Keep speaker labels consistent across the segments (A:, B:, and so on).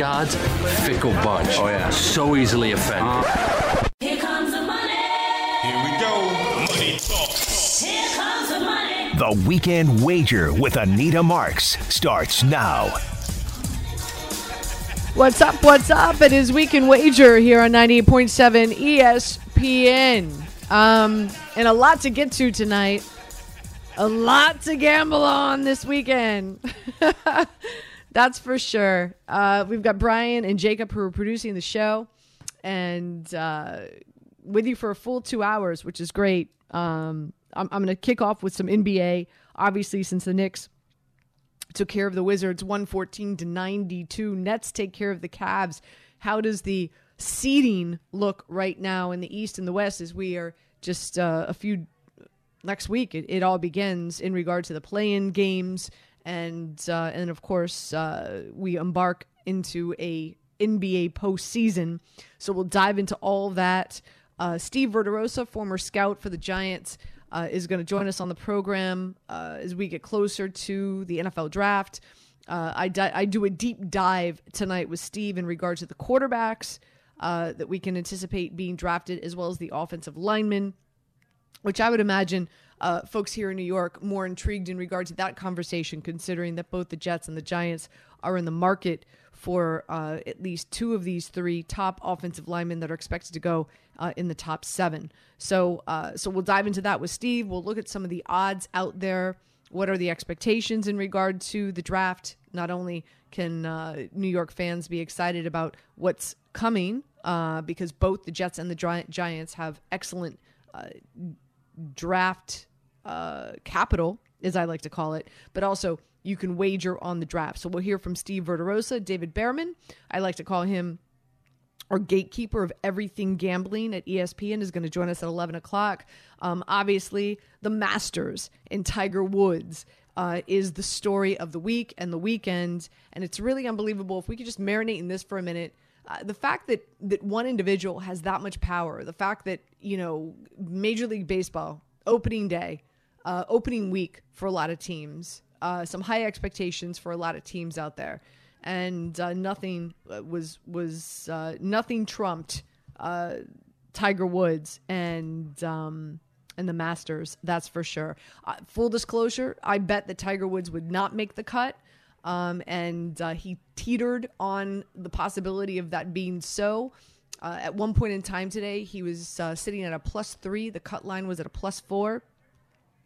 A: gods, fickle bunch.
B: Oh, yeah.
A: So easily offended.
C: Here comes the money.
D: Here we go. Money talk.
C: Here comes the money.
E: The Weekend Wager with Anita Marks starts now.
F: What's up? What's up? It is Weekend Wager here on 98.7 ESPN. Um, and a lot to get to tonight. A lot to gamble on this weekend. That's for sure. Uh, we've got Brian and Jacob who are producing the show and uh, with you for a full two hours, which is great. Um, I'm, I'm going to kick off with some NBA, obviously, since the Knicks took care of the Wizards 114 to 92. Nets take care of the Cavs. How does the seeding look right now in the East and the West as we are just uh, a few next week? It, it all begins in regard to the play-in games, and uh, and of course uh, we embark into a NBA postseason. So we'll dive into all that. Uh, Steve Verderosa, former scout for the Giants, uh, is going to join us on the program uh, as we get closer to the NFL draft. Uh, I, di- I do a deep dive tonight with Steve in regard to the quarterbacks that we can anticipate being drafted, as well as the offensive linemen, which I would imagine uh, folks here in New York more intrigued in regard to that conversation, considering that both the Jets and the Giants are in the market for uh, at least two of these three top offensive linemen that are expected to go uh, in the top seven. So, uh, so we'll dive into that with Steve. We'll look at some of the odds out there. What are the expectations in regard to the draft? Not only can uh, New York fans be excited about what's coming, uh, because both the Jets and the Gi- Giants have excellent uh, draft uh, capital, as I like to call it, but also you can wager on the draft. So we'll hear from Steve Verderosa, David Bearman. I like to call him our gatekeeper of everything gambling at ESPN is going to join us at 11 o'clock. Um, obviously, the Masters and Tiger Woods uh, is the story of the week and the weekend. And it's really unbelievable. If we could just marinate in this for a minute, uh, the fact that, that one individual has that much power, the fact that, you know, Major League Baseball, opening day, uh, opening week for a lot of teams, uh, some high expectations for a lot of teams out there and uh, nothing uh, was was uh, nothing trumped uh, Tiger Woods and um, and the Masters. That's for sure. Full disclosure: I bet that Tiger Woods would not make the cut, um, and he teetered on the possibility of that being so. At one point in time today, he was sitting at a plus three. The cut line was at a plus four,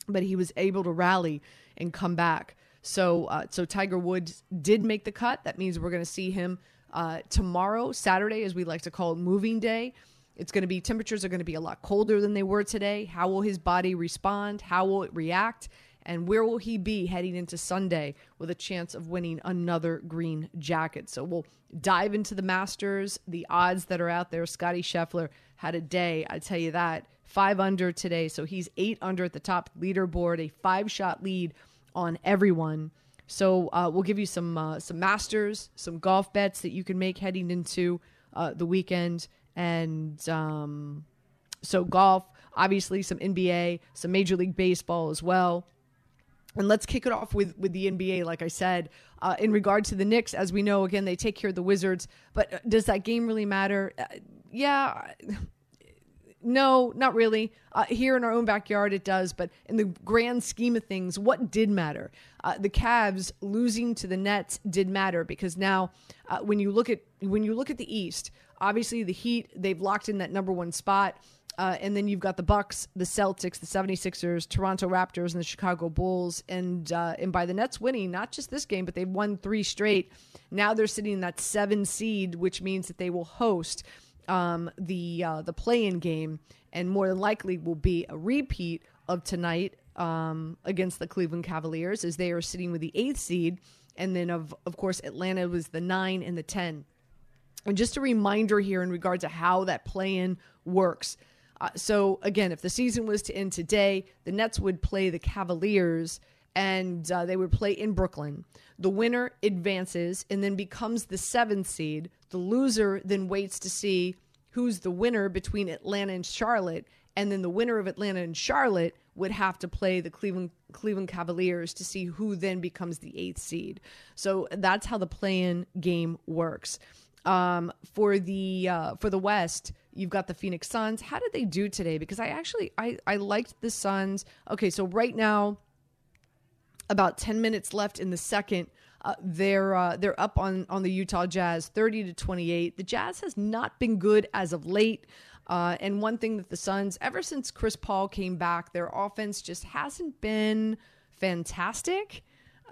F: but he was able to rally and come back. So, uh, so Tiger Woods did make the cut. That means we're going to see him uh, tomorrow, Saturday, as we like to call it, moving day. It's going to be temperatures are going to be a lot colder than they were today. How will his body respond? How will it react? And where will he be heading into Sunday with a chance of winning another green jacket? So we'll dive into the Masters, the odds that are out there. Scottie Scheffler had a day, I tell you that, five under today. So he's eight under at the top leaderboard, a five shot lead on everyone. So uh, we'll give you some uh, some masters, some golf bets that you can make heading into uh, the weekend, and um, so golf, obviously some NBA, some Major League Baseball as well. And let's kick it off with with the NBA. Like I said, uh, in regard to the Knicks, as we know, again they take care of the Wizards. But uh, does that game really matter? Uh, yeah, no, not really. Uh, here in our own backyard, it does, but in the grand scheme of things, what did matter? Uh, the Cavs losing to the Nets did matter because now, uh, when you look at when you look at the East, obviously the Heat they've locked in that number one spot. Uh, and then you've got the Bucks, the Celtics, the 76ers, Toronto Raptors, and the Chicago Bulls. And uh, and by the Nets winning, not just this game, but they've won three straight. Now they're sitting in that seven seed, which means that they will host um, the uh, the play-in game, and more than likely will be a repeat of tonight um, against the Cleveland Cavaliers, as they are sitting with the eighth seed, and then of of course Atlanta was the nine and the ten. And just a reminder here in regard to how that play-in works. Uh, so again, if the season was to end today, the Nets would play the Cavaliers and uh, they would play in Brooklyn. The winner advances and then becomes the seventh seed. The loser then waits to see who's the winner between Atlanta and Charlotte, and then the winner of Atlanta and Charlotte would have to play the Cleveland Cleveland Cavaliers to see who then becomes the eighth seed. So that's how the play-in game works. Um, for the uh, for the West, you've got the Phoenix Suns. How did they do today? Because I actually I I liked the Suns. Okay, so right now, about ten minutes left in the second. Uh, they're uh, they're up on on the Utah Jazz, thirty to twenty eight. The Jazz has not been good as of late. Uh, and one thing that the Suns, ever since Chris Paul came back, their offense just hasn't been fantastic.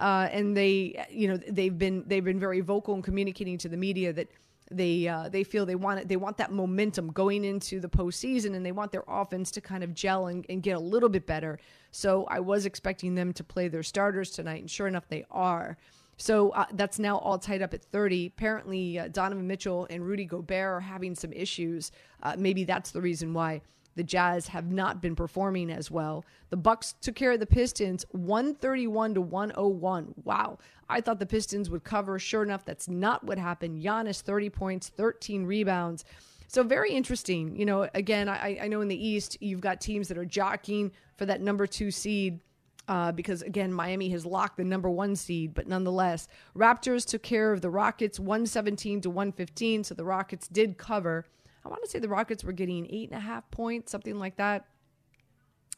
F: Uh, and they, you know, they've been they've been very vocal in communicating to the media that they uh, they feel they want it, they want that momentum going into the postseason, and they want their offense to kind of gel and, and get a little bit better. So I was expecting them to play their starters tonight, and sure enough, they are. So uh, that's now all tied up at 30. Apparently, uh, Donovan Mitchell and Rudy Gobert are having some issues. Uh, maybe that's the reason why the Jazz have not been performing as well. The Bucks took care of the Pistons 131 to 101. Wow. I thought the Pistons would cover. Sure enough, that's not what happened. Giannis 30 points, 13 rebounds. So very interesting. You know, again, I, I know in the East you've got teams that are jockeying for that number two seed uh, because again, Miami has locked the number one seed, but nonetheless, Raptors took care of the Rockets 117 to 115. So the Rockets did cover. I want to say the Rockets were getting eight and a half points, something like that,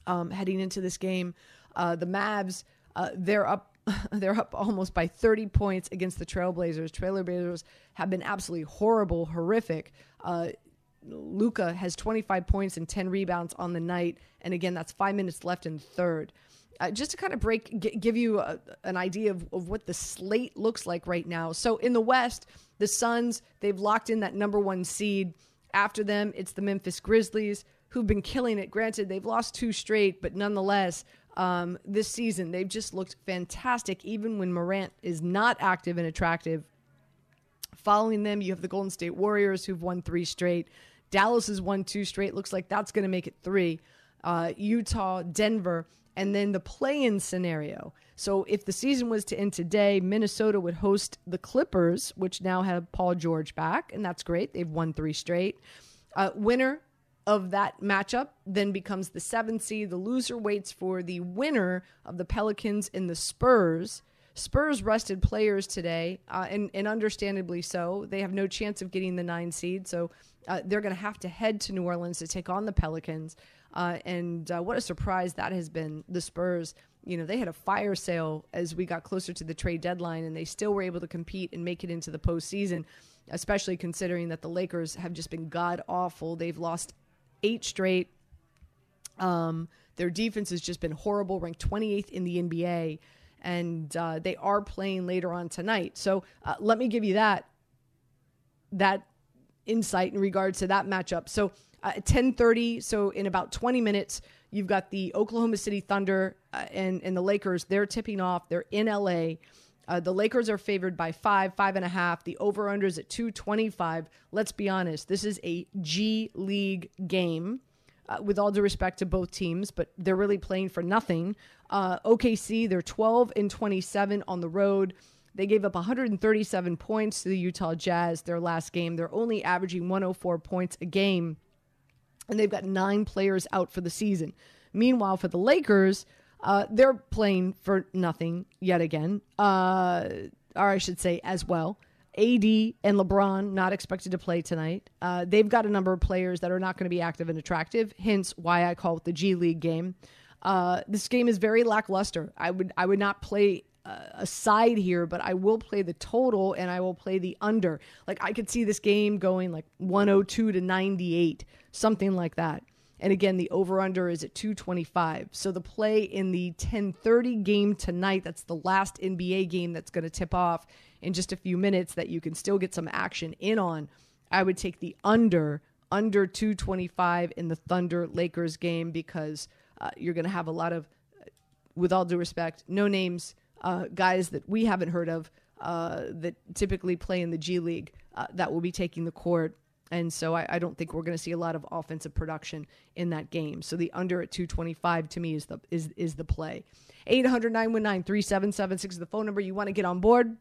F: um, heading into this game. Uh, the Mavs, uh, they're up. They're up almost by 30 points against the Trailblazers. Trailblazers have been absolutely horrible, horrific. Uh, Luka has 25 points and 10 rebounds on the night. And again, that's five minutes left in third. Uh, just to kind of break, g- give you a, an idea of, of what the slate looks like right now. So in the West, the Suns, they've locked in that number one seed. After them, it's the Memphis Grizzlies, who've been killing it. Granted, they've lost two straight, but nonetheless, um, this season, they've just looked fantastic, even when Morant is not active and attractive. Following them, you have the Golden State Warriors, who've won three straight. Dallas has won two straight. Looks like that's going to make it three. Uh, Utah, Denver, and then the play in scenario. So if the season was to end today, Minnesota would host the Clippers, which now have Paul George back, and that's great. They've won three straight. Uh, winner of that matchup then becomes the seventh seed. The loser waits for the winner of the Pelicans and the Spurs. Spurs rested players today, uh, and, and understandably so. They have no chance of getting the nine seed, so uh, they're going to have to head to New Orleans to take on the Pelicans. Uh, and uh, what a surprise that has been. The Spurs, you know, they had a fire sale as we got closer to the trade deadline, and they still were able to compete and make it into the postseason, especially considering that the Lakers have just been god awful. They've lost eight straight. Um, their defense has just been horrible, ranked 28th in the NBA, and uh, they are playing later on tonight. So uh, let me give you that that insight in regards to that matchup. So uh, at 10:30, so in about 20 minutes, you've got the Oklahoma City Thunder uh, and and the Lakers. They're tipping off. They're in LA. Uh, the Lakers are favored by five, five and a half. The over under is at 225. Let's be honest, this is a G League game. Uh, with all due respect to both teams, but they're really playing for nothing. Uh, OKC, they're 12 and 27 on the road. They gave up 137 points to the Utah Jazz their last game. They're only averaging 104 points a game, and they've got nine players out for the season. Meanwhile, for the Lakers, uh, they're playing for nothing yet again, uh, or I should say, as well. AD and LeBron not expected to play tonight. Uh, they've got a number of players that are not going to be active and attractive. Hence, why I call it the G League game. Uh, this game is very lackluster. I would I would not play uh, a side here, but I will play the total and I will play the under. Like I could see this game going like 102 to 98, something like that. And again, the over under is at 225. So the play in the 1030 game tonight, that's the last NBA game that's going to tip off in just a few minutes that you can still get some action in on. I would take the under under 225 in the Thunder Lakers game because uh, you're going to have a lot of with all due respect, no names, uh, guys that we haven't heard of uh, that typically play in the G League uh, that will be taking the court. And so I, I don't think we're going to see a lot of offensive production in that game. So the under at 225 to me is the is is the play. 800 919 3776 is the phone number. You want to get on board?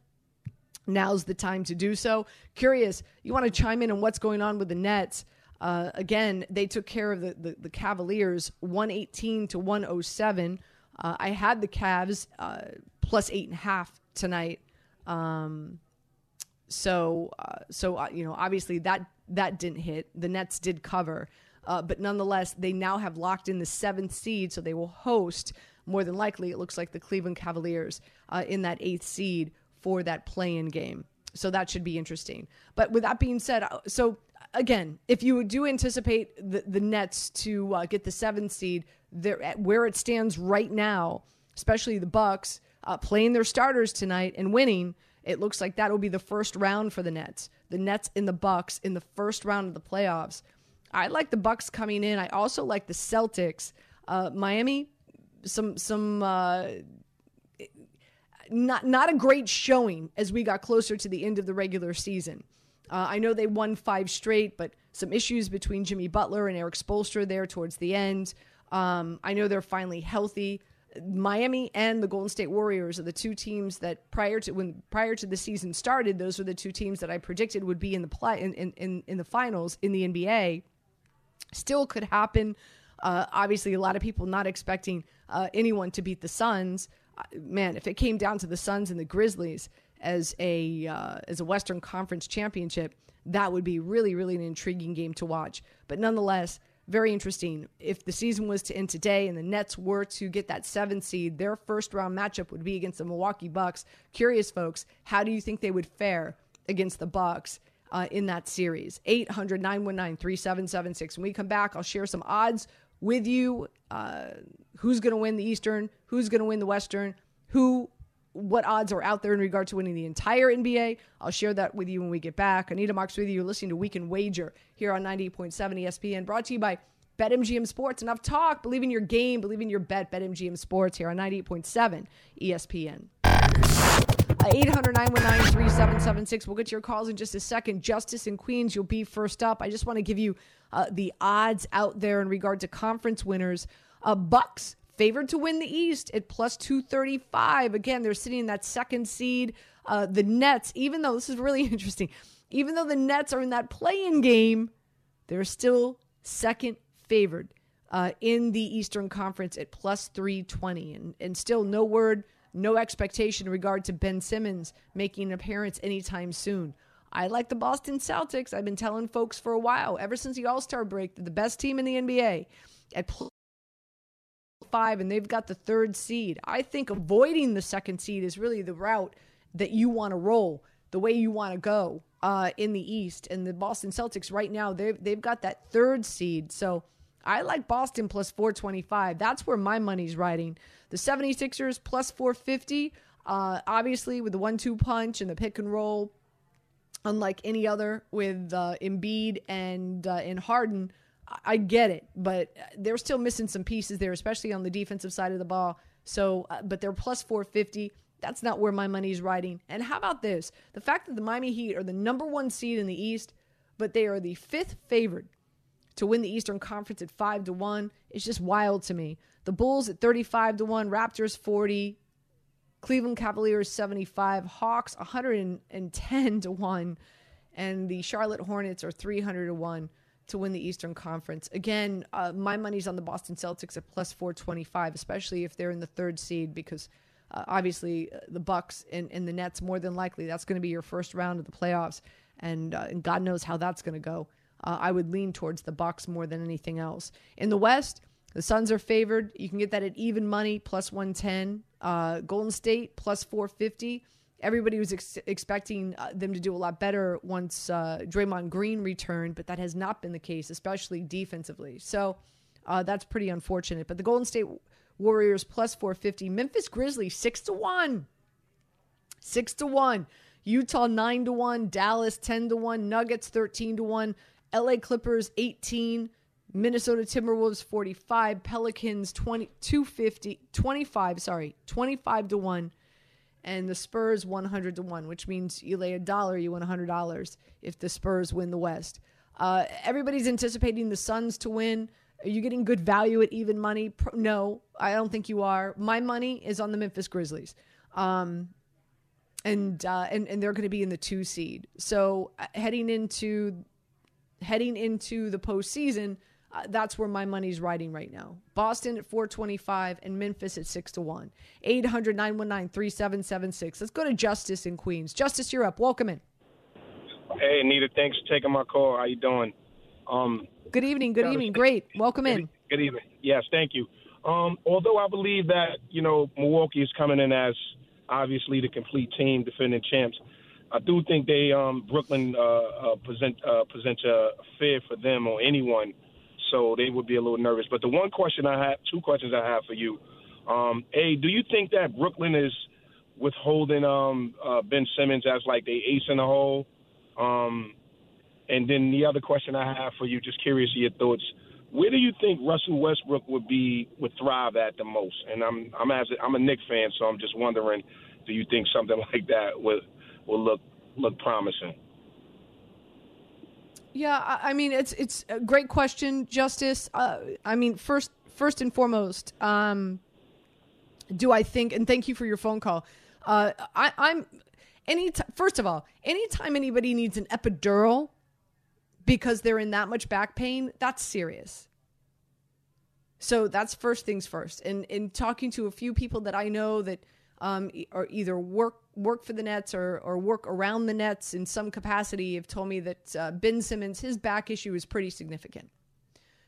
F: Now's the time to do so. Curious, you want to chime in on what's going on with the Nets? Uh, again, they took care of the, the, the Cavaliers 118 to 107. Uh, I had the Cavs uh, plus eight and a half tonight. Um, so, uh, so uh, you know, obviously that that didn't hit. The Nets did cover, uh, but nonetheless, they now have locked in the seventh seed, so they will host more than likely. It looks like the Cleveland Cavaliers in that eighth seed for that play-in game. So that should be interesting. But with that being said, uh, so again, if you do anticipate the, the Nets to uh, get the seventh seed, there where it stands right now, especially the Bucks uh, playing their starters tonight and winning, it looks like that will be the first round for the Nets. The Nets in the Bucks in the first round of the playoffs. I like the Bucks coming in. I also like the Celtics. Uh, Miami, some some uh, not not a great showing as we got closer to the end of the regular season. Uh, I know they won five straight, but some issues between Jimmy Butler and Erik Spoelstra there towards the end. Um, I know they're finally healthy. Miami and the Golden State Warriors are the two teams that prior to when prior to the season started, those were the two teams that I predicted would be in the play in, in, in the finals in the NBA. Still could happen. Uh, obviously, a lot of people not expecting uh, anyone to beat the Suns. Man, if it came down to the Suns and the Grizzlies as a uh, as a Western Conference championship, that would be really really an intriguing game to watch. But nonetheless, very interesting. If the season was to end today and the Nets were to get that seven seed, their first round matchup would be against the Milwaukee Bucks. Curious, folks, how do you think they would fare against the Bucks? Uh, in that series. 800 919 3776. When we come back, I'll share some odds with you. Uh, who's going to win the Eastern? Who's going to win the Western? Who, what odds are out there in regard to winning the entire NBA? I'll share that with you when we get back. Anita Marks with you. You're listening to Weekend Wager here on 98.7 ESPN, brought to you by BetMGM Sports. Enough talk. Believe in your game. Believe in your bet. BetMGM Sports here on 98.7 ESPN. 800 919 3776. We'll get to your calls in just a second. Justice in Queens, you'll be first up. I just want to give you uh, the odds out there in regard to conference winners. Uh, Bucks favored to win the East at plus 235. Again, they're sitting in that second seed. Uh, the Nets, even though this is really interesting, even though the Nets are in that play-in game, they're still second favored uh, in the Eastern Conference at plus 320. And, and still no word no expectation in regard to Ben Simmons making an appearance anytime soon. I like the Boston Celtics. I've been telling folks for a while, ever since the All Star break, the best team in the NBA at five, and they've got the third seed. I think avoiding the second seed is really the route that you want to roll, the way you want to go uh, in the East. And the Boston Celtics right now, they've, they've got that third seed. So I like Boston plus 425. That's where my money's riding. The 76ers plus 450. Uh, obviously, with the one two punch and the pick and roll, unlike any other with uh, Embiid and, uh, and Harden, I-, I get it. But they're still missing some pieces there, especially on the defensive side of the ball. So, uh, but they're plus 450. That's not where my money's riding. And how about this? The fact that the Miami Heat are the number one seed in the East, but they are the fifth favored to win the Eastern Conference at 5 to 1 is just wild to me. The Bulls at 35 to 1, Raptors 40, Cleveland Cavaliers 75, Hawks 110 to 1, and the Charlotte Hornets are 300 to 1 to win the Eastern Conference. Again, uh, my money's on the Boston Celtics at plus 425, especially if they're in the third seed because uh, obviously uh, the Bucks and, and the Nets more than likely that's going to be your first round of the playoffs and, uh, and God knows how that's going to go uh, I would lean towards the Bucks more than anything else. In the West, the Suns are favored. You can get that at even money, plus 110. Uh, Golden State, plus 450. Everybody was ex- expecting uh, them to do a lot better once uh, Draymond Green returned, but that has not been the case, especially defensively. So uh, that's pretty unfortunate. But the Golden State Warriors, plus 450. Memphis Grizzlies, 6 to 1. 6 to 1. Utah 9 to 1, Dallas 10 to 1, Nuggets 13 to 1, LA Clippers 18, Minnesota Timberwolves 45, Pelicans 20 250 25, sorry, 25 to 1 and the Spurs 100 to 1, which means you lay a dollar, you win $100 if the Spurs win the West. Uh, everybody's anticipating the Suns to win. Are you getting good value at even money? No, I don't think you are. My money is on the Memphis Grizzlies. Um, and, uh, and and they're going to be in the two seed. So uh, heading into heading into the postseason, uh, that's where my money's riding right now. Boston at 425 and Memphis at 6 to 1. 800 919 3776. Let's go to Justice in Queens. Justice, you're up. Welcome in.
B: Hey, Anita, thanks for taking my call. How you doing? Um,
F: Good evening. Good evening. Great. Welcome in.
B: Good evening. Yes, thank you. Um, although I believe that you know Milwaukee is coming in as obviously the complete team, defending champs, I do think they um, Brooklyn uh, uh, present uh, a fear for them or anyone, so they would be a little nervous. But the one question I have, two questions I have for you, um, a, do you think that Brooklyn is withholding um, uh, Ben Simmons as like the ace in the hole? Um, and then the other question I have for you, just curious your thoughts. Where do you think Russell Westbrook would be would thrive at the most? And I'm I'm as a, I'm a Knicks fan, so I'm just wondering, do you think something like that would will look look promising?
F: Yeah, I mean it's it's a great question, Justice. Uh, I mean, first first and foremost, um, do I think? And thank you for your phone call. Uh, I, I'm any t- first of all, anytime anybody needs an epidural because they're in that much back pain, that's serious. So that's first things first. And in talking to a few people that I know that um, e- or either work work for the Nets or or work around the Nets in some capacity, have told me that uh, Ben Simmons his back issue is pretty significant.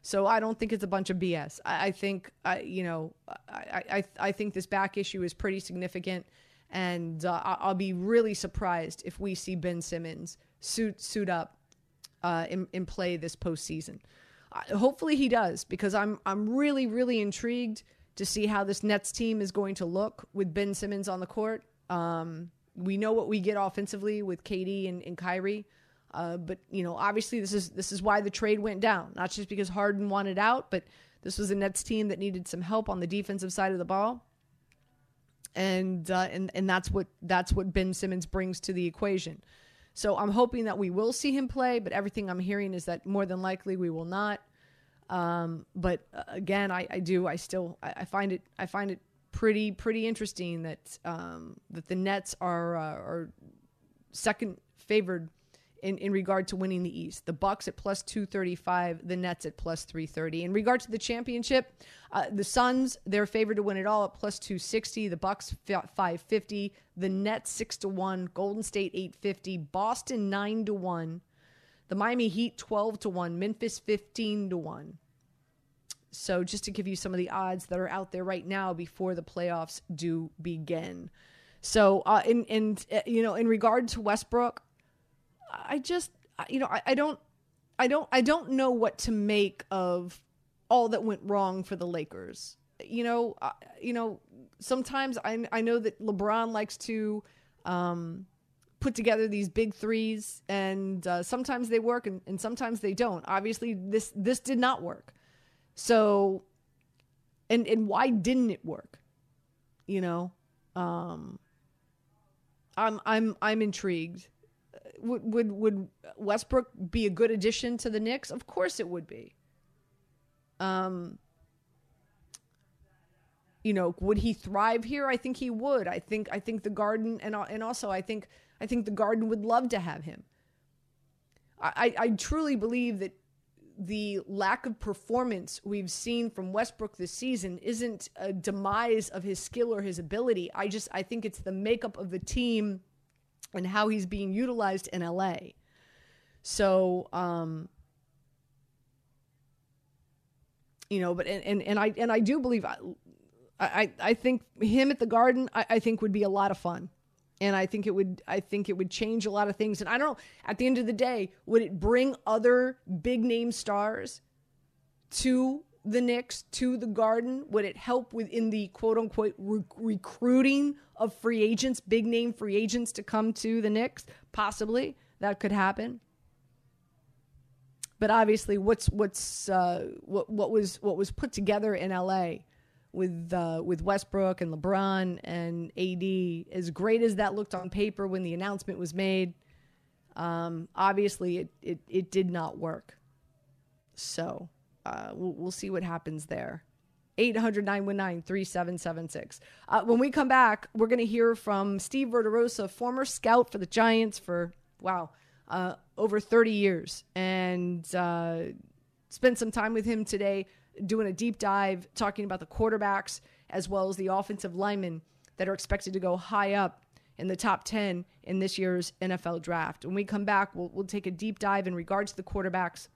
F: So I don't think it's a bunch of BS. I, I think I, you know I, I I think this back issue is pretty significant, and uh, I'll be really surprised if we see Ben Simmons suit suit up uh, in, in play this postseason. Hopefully he does because I'm I'm really really intrigued to see how this Nets team is going to look with Ben Simmons on the court. Um, we know what we get offensively with KD and, and Kyrie, uh, but you know obviously this is this is why the trade went down. Not just because Harden wanted out, but this was a Nets team that needed some help on the defensive side of the ball and uh, and and that's what that's what Ben Simmons brings to the equation. So I'm hoping that we will see him play, but everything I'm hearing is that more than likely we will not. Um, but uh, again, I, I do I still I, I find it I find it pretty pretty interesting that um, that the Nets are uh, are second favored in, in regard to winning the East. The Bucks at plus 235, the Nets at plus 330. In regard to the championship, uh, the Suns, they're favored to win it all at plus 260, the Bucks 550, the Nets 6 to 1, Golden State 850, Boston 9 to 1, the Miami Heat 12 to 1, Memphis 15 to 1. So just to give you some of the odds that are out there right now before the playoffs do begin. So, uh, in, uh, you know, in regard to Westbrook, I just, you know, I, I don't, I don't, I don't know what to make of all that went wrong for the Lakers. You know, uh, you know, sometimes I, I know that LeBron likes to um, put together these big threes, and uh, sometimes they work, and, and sometimes they don't. Obviously, this this did not work. So, and and why didn't it work? You know, um, I'm I'm I'm intrigued. Would would would Westbrook be a good addition to the Knicks? Of course it would be. Um you know, would he thrive here? I think he would. I think I think the Garden and and also I think I think the Garden would love to have him. I, I I truly believe that the lack of performance we've seen from Westbrook this season isn't a demise of his skill or his ability. I just I think it's the makeup of the team and how he's being utilized in LA. So, um, you know, but and, and, and I and I do believe I I, I think him at the Garden I, I think would be a lot of fun. And I think it would I think it would change a lot of things. And I don't know, at the end of the day, would it bring other big name stars to the Knicks, to the Garden? Would it help within the quote unquote re- recruiting of free agents, big name free agents to come to the Knicks? Possibly that could happen. But obviously, what's what's uh, what what was what was put together in LA with uh, with Westbrook and LeBron and AD, as great as that looked on paper when the announcement was made, um, obviously it, it it did not work. So uh, we'll, we'll see what happens there. 800 919 3776. Uh, When we come back, we're going to hear from Steve Verderosa, former scout for the Giants for, wow, uh, over 30 years and uh, spent some time with him today doing a deep dive talking about the quarterbacks as well as the offensive linemen that are expected to go high up in the top 10 in this year's NFL draft. When we come back, we'll, we'll take a deep dive in regards to the quarterbacks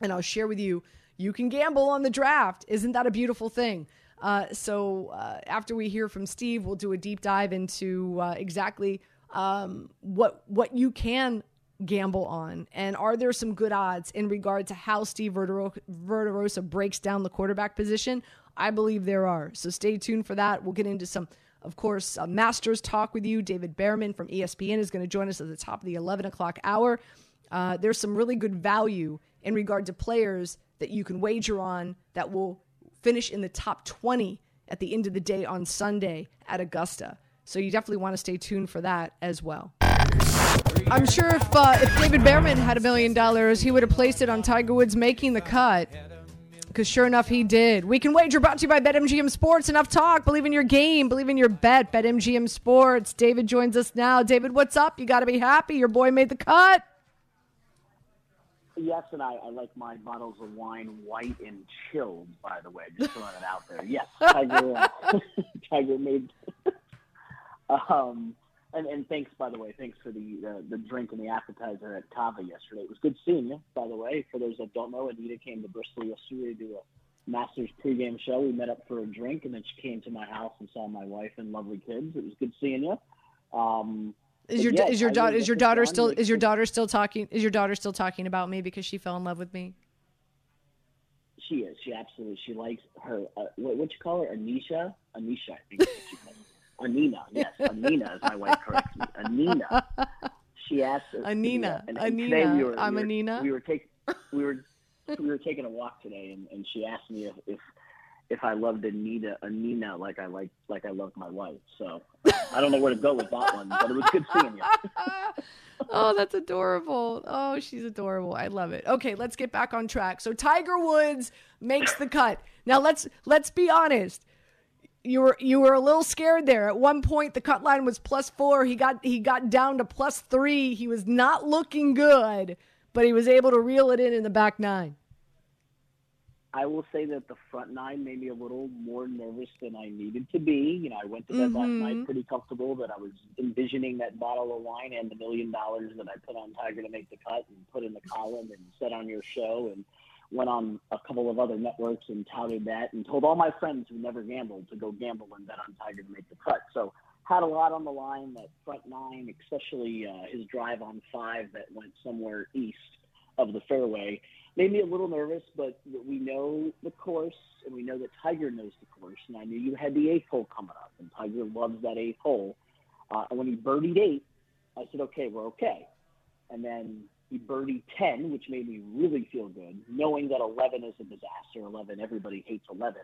F: and I'll share with you you can gamble on the draft. Isn't that a beautiful thing? Uh, so uh, after we hear from Steve, we'll do a deep dive into uh, exactly um, what what you can gamble on, and are there some good odds in regard to how Steve Verderosa, breaks down the quarterback position? I believe there are. So stay tuned for that. We'll get into some. Of course, uh, Masters talk with you. David Bearman from ESPN is going to join us at the top of the 11 o'clock hour. Uh, there's some really good value in regard to players that you can wager on that will finish in the top 20 at the end of the day on Sunday at Augusta. So you definitely want to stay tuned for that as well. I'm sure if uh, if David Bearman had a million dollars, he would have placed it on Tiger Woods making the cut. Because sure enough, he did. Weekend Wager brought to you by BetMGM Sports. Enough talk. Believe in your game. Believe in your bet. BetMGM Sports. David joins us now. David, what's up? You got to be happy. Your boy made the cut.
G: Yes, and I, I like my bottles of wine white and chilled. By the way, just throwing it out there. Yes, Tiger. Tiger made. um, and, and thanks, by the way, thanks for the uh, the drink and the appetizer at Cava yesterday. It was good seeing you. By the way, for those that don't know, Anita came to Bristol yesterday to do a Masters pregame show. We met up for a drink, and then she came to my house and saw my wife and lovely kids. It was good seeing you. Um,
F: Is your is your daughter is your daughter still is your daughter still talking is your daughter still talking about me because she fell in love with me?
G: She is. She absolutely. She likes her. Uh, what what you call her? Anisha. Anisha. I think is what she calls her. Anina. Yes, Anina is my wife corrects me. Anina. She asked.
F: Anina.
G: and- and today
F: Anina.
G: we were-
F: I'm
G: we were,
F: Anina.
G: We were taking. We were. We were taking a walk today, and, and she asked me if, if if I loved Anita, Anina like I like like I loved my wife. So I don't know where to go with that one, but it was good seeing you.
F: oh, that's adorable. Oh, she's adorable. I love it. Okay, let's get back on track. So Tiger Woods makes the cut. Now let's let's be honest. You were you were a little scared there. At one point the cut line was plus 4. He got he got down to plus 3. He was not looking good, but he was able to reel it in in the back 9.
G: I will say that the front nine made me a little more nervous than I needed to be. You know, I went to bed last
F: Mhm.
G: night pretty comfortable that I was envisioning that bottle of wine and the million dollars that I put on Tiger to make the cut and put in the column and said on your show and went on a couple of other networks and touted that and told all my friends who never gambled to go gamble and bet on Tiger to make the cut. So had a lot on the line. That front nine, especially uh, his drive on five that went somewhere east of the fairway, made me a little nervous. But we know the course, and we know that Tiger knows the course. And I knew you had the eighth hole coming up, and Tiger loves that eighth hole. Uh, and when he birdied eight, I said, "Okay, we're okay." And then he birdied ten, which made me really feel good, knowing that eleven is a disaster. Eleven, everybody hates eleven.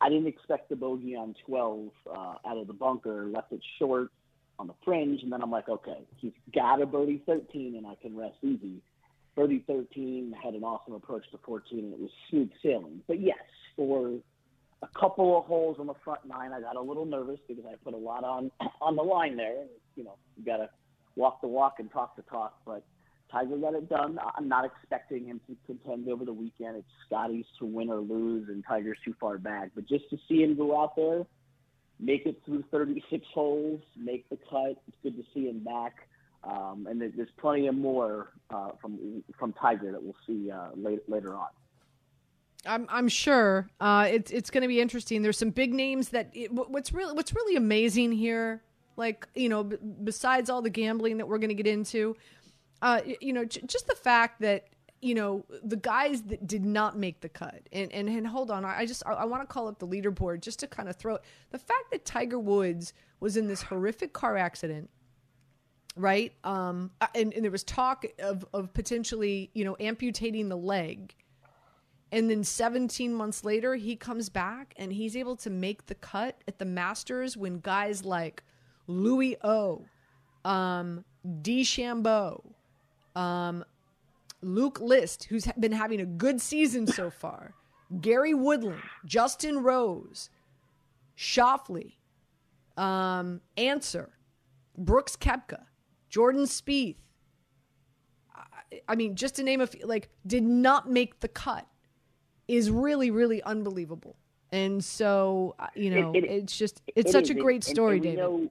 G: I didn't expect the bogey on 12 uh, out of the bunker, left it short on the fringe, and then I'm like, okay, he's got a birdie 13, and I can rest easy. Birdie 13 had an awesome approach to 14, and it was smooth sailing. But yes, for a couple of holes on the front nine, I got a little nervous because I put a lot on on the line there. You know, you got to walk the walk and talk the talk, but Tiger got it done. I'm not expecting him to contend over the weekend. It's Scottie's to win or lose, and Tiger's too far back. But just to see him go out there, make it through 36 holes, make the cut, it's good to see him back. Um, and there's plenty of more uh, from from Tiger that we'll see uh, late, later on.
F: I'm I'm sure uh, it's it's going to be interesting. There's some big names that it, what's really what's really amazing here, like you know, b- besides all the gambling that we're going to get into, uh, you know, j- just the fact that you know the guys that did not make the cut, and and, and hold on, I just I, I want to call up the leaderboard just to kind of throw it the fact that Tiger Woods was in this horrific car accident right? Um, uh, and, and there was talk of, of potentially, you know, amputating the leg. And then 17 months later, he comes back and he's able to make the cut at the Masters when guys like Louis O, um, DeChambeau, um, Luke List, who's been having a good season so far, Gary Woodland, Justin Rose, Schauffele, um, Answer, Brooks Koepka, Jordan Spieth, I mean, just to name a few, like, did not make the cut is really, really unbelievable. And so, uh, you know,
G: It- it-
F: it's just, it's
G: It
F: such
G: is,
F: a great
G: and-
F: story,
G: and we
F: David.
G: know-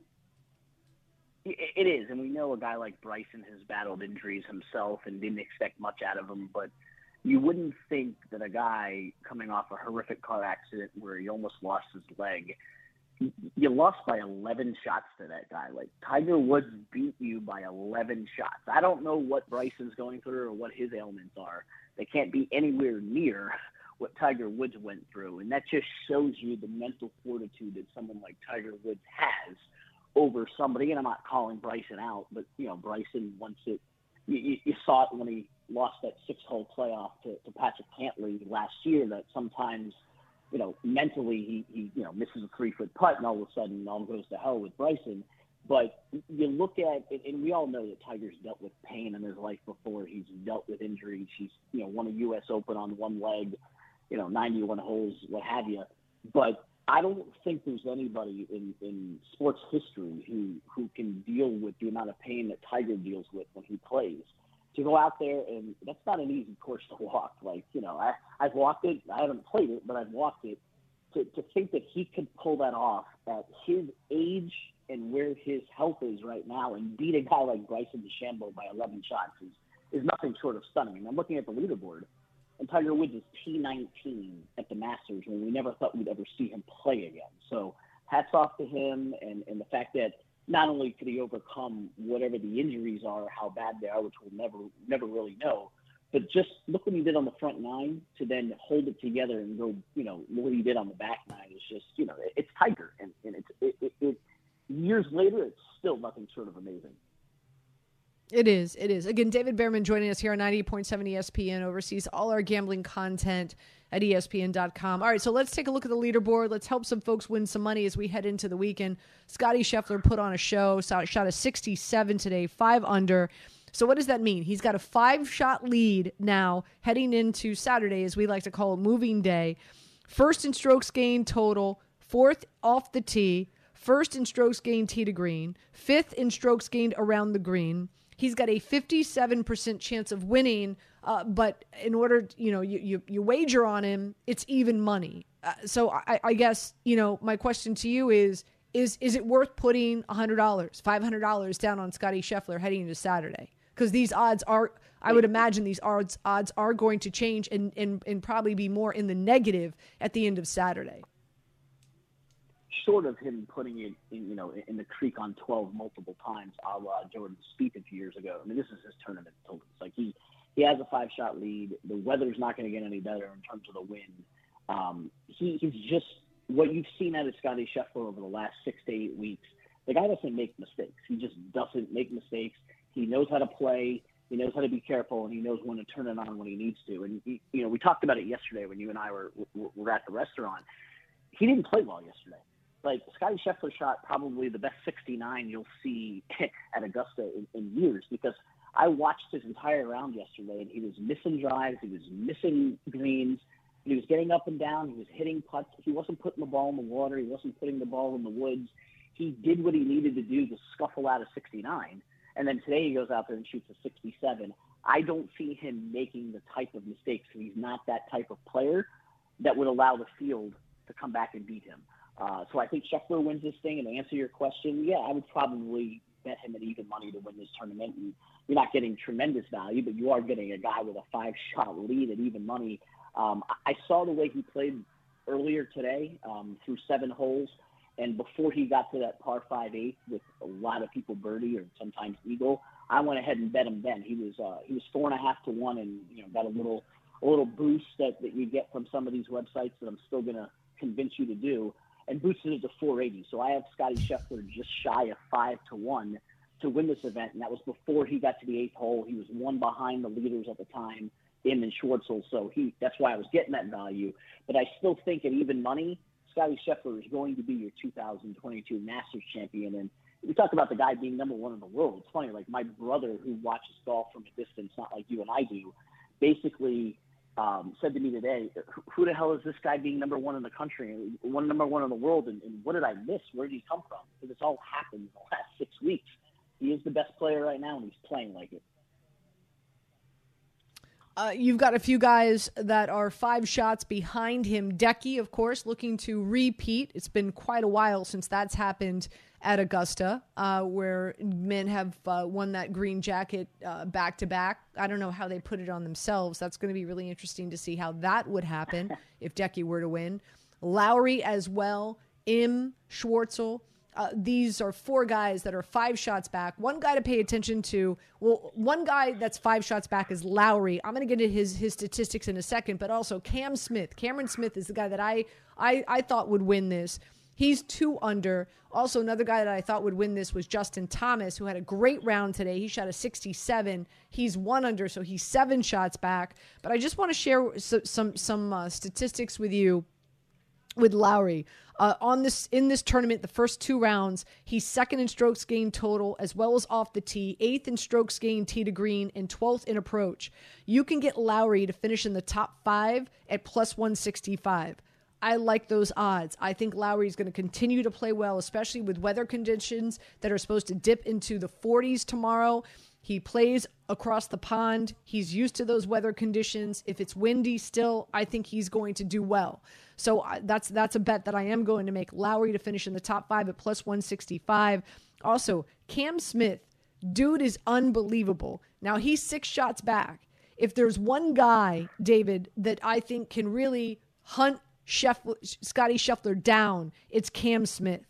G: it is, and we know a guy like Bryson has battled injuries himself and didn't expect much out of him. But you wouldn't think that a guy coming off a horrific car accident where he almost lost his leg, you lost by 11 shots to that guy. Like Tiger Woods beat you by 11 shots. I don't know what Bryson's going through or what his ailments are. They can't be anywhere near what Tiger Woods went through, and that just shows you the mental fortitude that someone like Tiger Woods has over somebody. And I'm not calling Bryson out, but you know, Bryson once it, you, you- saw it when he lost that six-hole playoff to, to Patrick Cantlay last year. That sometimes, you know, mentally he, he you know misses a three-foot putt, and all of a sudden all goes to hell with Bryson. But you look at, and we all know that Tiger's dealt with pain in his life before. He's dealt with injuries. He's, you know, won a U.S. Open on one leg, you know, 91 holes, what have you. But I don't think there's anybody in, in sports history who, who can deal with the amount of pain that Tiger deals with when he plays. To go out there and that's not an easy course to walk. Like, you know, I, I've walked it. I haven't played it, but I've walked it. To, to think that he could pull that off at his age and where his health is right now and beat a guy like Bryson DeChambeau by 11 shots is, is nothing short of stunning. And I'm looking at the leaderboard, and Tiger Woods is T19 at the Masters when we never thought we'd ever see him play again. So hats off to him and, and the fact that not only could he overcome whatever the injuries are, how bad they are, which we'll never never really know, but just look what he did on the front nine to then hold it together and go, you know, what he did on the back nine is just, you know, it's Tiger, and, and it's it, it, it years later, it's still nothing short of amazing.
F: It is. It is. Again, David Bearman joining us here on 98.7 ESPN, oversees all our gambling content at ESPN.com. All right, so let's take a look at the leaderboard. Let's help some folks win some money as we head into the weekend. Scottie Scheffler put on a show, shot a 67 today, five under. So what does that mean? He's got a five shot lead now heading into Saturday, as we like to call it, moving day. First in strokes gained total, fourth off the tee, first in strokes gained tee to green, fifth in strokes gained around the green. He's got a 57% chance of winning, uh, but in order, you know, you, you, you wager on him, it's even money. Uh, so I, I guess, you know, my question to you is, is, is it worth putting $100, $500 down on Scottie Scheffler heading into Saturday? Because these odds are, I would imagine these odds odds are going to change and, and, and probably be more in the negative at the end of Saturday.
G: Short of him putting it in, you know, in the creek on 12 multiple times, a la Jordan Spieth a few years ago. I mean, this is his tournament totals. Like he, he has a five shot lead. The weather's not going to get any better in terms of the wind. Um, he, he's just what you've seen out of Scottie Scheffler over the last six to eight weeks. The guy doesn't make mistakes. He just doesn't make mistakes. He knows how to play. He knows how to be careful, and he knows when to turn it on when he needs to. And he, you know, we talked about it yesterday when you and I were, were at the restaurant. He didn't play well yesterday like Scottie Scheffler shot probably the best 69 you'll see at Augusta in, in years because I watched his entire round yesterday and he was missing drives, he was missing greens, he was getting up and down, he was hitting putts, he wasn't putting the ball in the water, he wasn't putting the ball in the woods. He did what he needed to do to scuffle out a 69, and then today he goes out there and shoots a 67. I don't see him making the type of mistakes. He's not that type of player that would allow the field to come back and beat him. Uh, so I think Scheffler wins this thing. And to answer your question, yeah, I would probably bet him at even money to win this tournament. And you're not getting tremendous value, but you are getting a guy with a five shot lead at even money. Um, I saw the way he played earlier today um, through seven holes. And before he got to that par five eight with a lot of people birdie or sometimes eagle, I went ahead and bet him then. He was uh, he was four and a half to one, and you know got a little a little boost that, that you get from some of these websites that I'm still gonna convince you to do and boosted it to 480. So I have Scottie Scheffler just shy of five to one to win this event, and that was before he got to the eighth hole. He was one behind the leaders at the time, him and Schwartzel. So he that's why I was getting that value. But I still think at even money, Scottie Scheffler is going to be your 2022 Masters champion. And we talk about the guy being number one in the world. It's funny, like my brother who watches golf from a distance, not like you and I do, basically um, said to me today, "Who the hell is this guy being number one in the country, one number one in the world, and, and what did I miss? Where did he come from? Because it's all happened in the last six weeks. He is the best player right now, and he's playing like it."
F: Uh, you've got a few guys that are five shots behind him. Decky, of course, looking to repeat. It's been quite a while since that's happened at Augusta, uh, where men have uh, won that green jacket back to back. I don't know how they put it on themselves. That's going to be really interesting to see how that would happen if Decky were to win. Lowry as well. Im Schwartzel. Uh, these are four guys that are five shots back. One guy to pay attention to. Well, one guy that's five shots back is Lowry. I'm going to get into his his statistics in a second, but also Cam Smith. Cameron Smith is the guy that I I, I thought would win this. He's two under. Also, another guy that I thought would win this was Justin Thomas, who had a great round today. He shot a 67. He's one under, so he's seven shots back. But I just want to share some some, some uh, statistics with you with Lowry. Uh, on this in this tournament, the first two rounds, he's second in strokes gained total as well as off the tee, eighth in strokes gained tee to green, and twelfth in approach. You can get Lowry to finish in the top five at plus one sixty five. I like those odds. I think Lowry is going to continue to play well, especially with weather conditions that are supposed to dip into the 40s tomorrow. He plays across the pond. He's used to those weather conditions. If it's windy still, I think he's going to do well. So uh, that's that's a bet that I am going to make. Lowry to finish in the top five at plus 165. Also, Cam Smith, dude is unbelievable. Now he's six shots back. If there's one guy, David, that I think can really hunt Scheffler, Scottie Scheffler down, it's Cam Smith.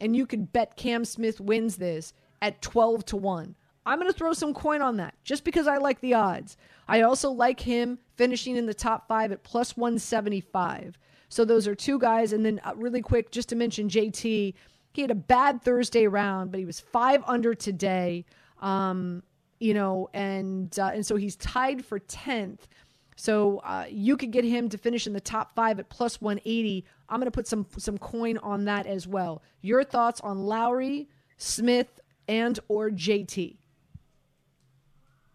F: And you could bet Cam Smith wins this at 12 to 1. I'm going to throw some coin on that just because I like the odds. I also like him finishing in the top five at plus 175. So those are two guys. And then, uh, really quick, just to mention JT, he had a bad Thursday round, but he was five under today. Um, you know, and uh, and so he's tied for tenth. So uh, you could get him to finish in the top five at plus 180. I'm going to put some some coin on that as well. Your thoughts on Lowry, Smith, and or JT?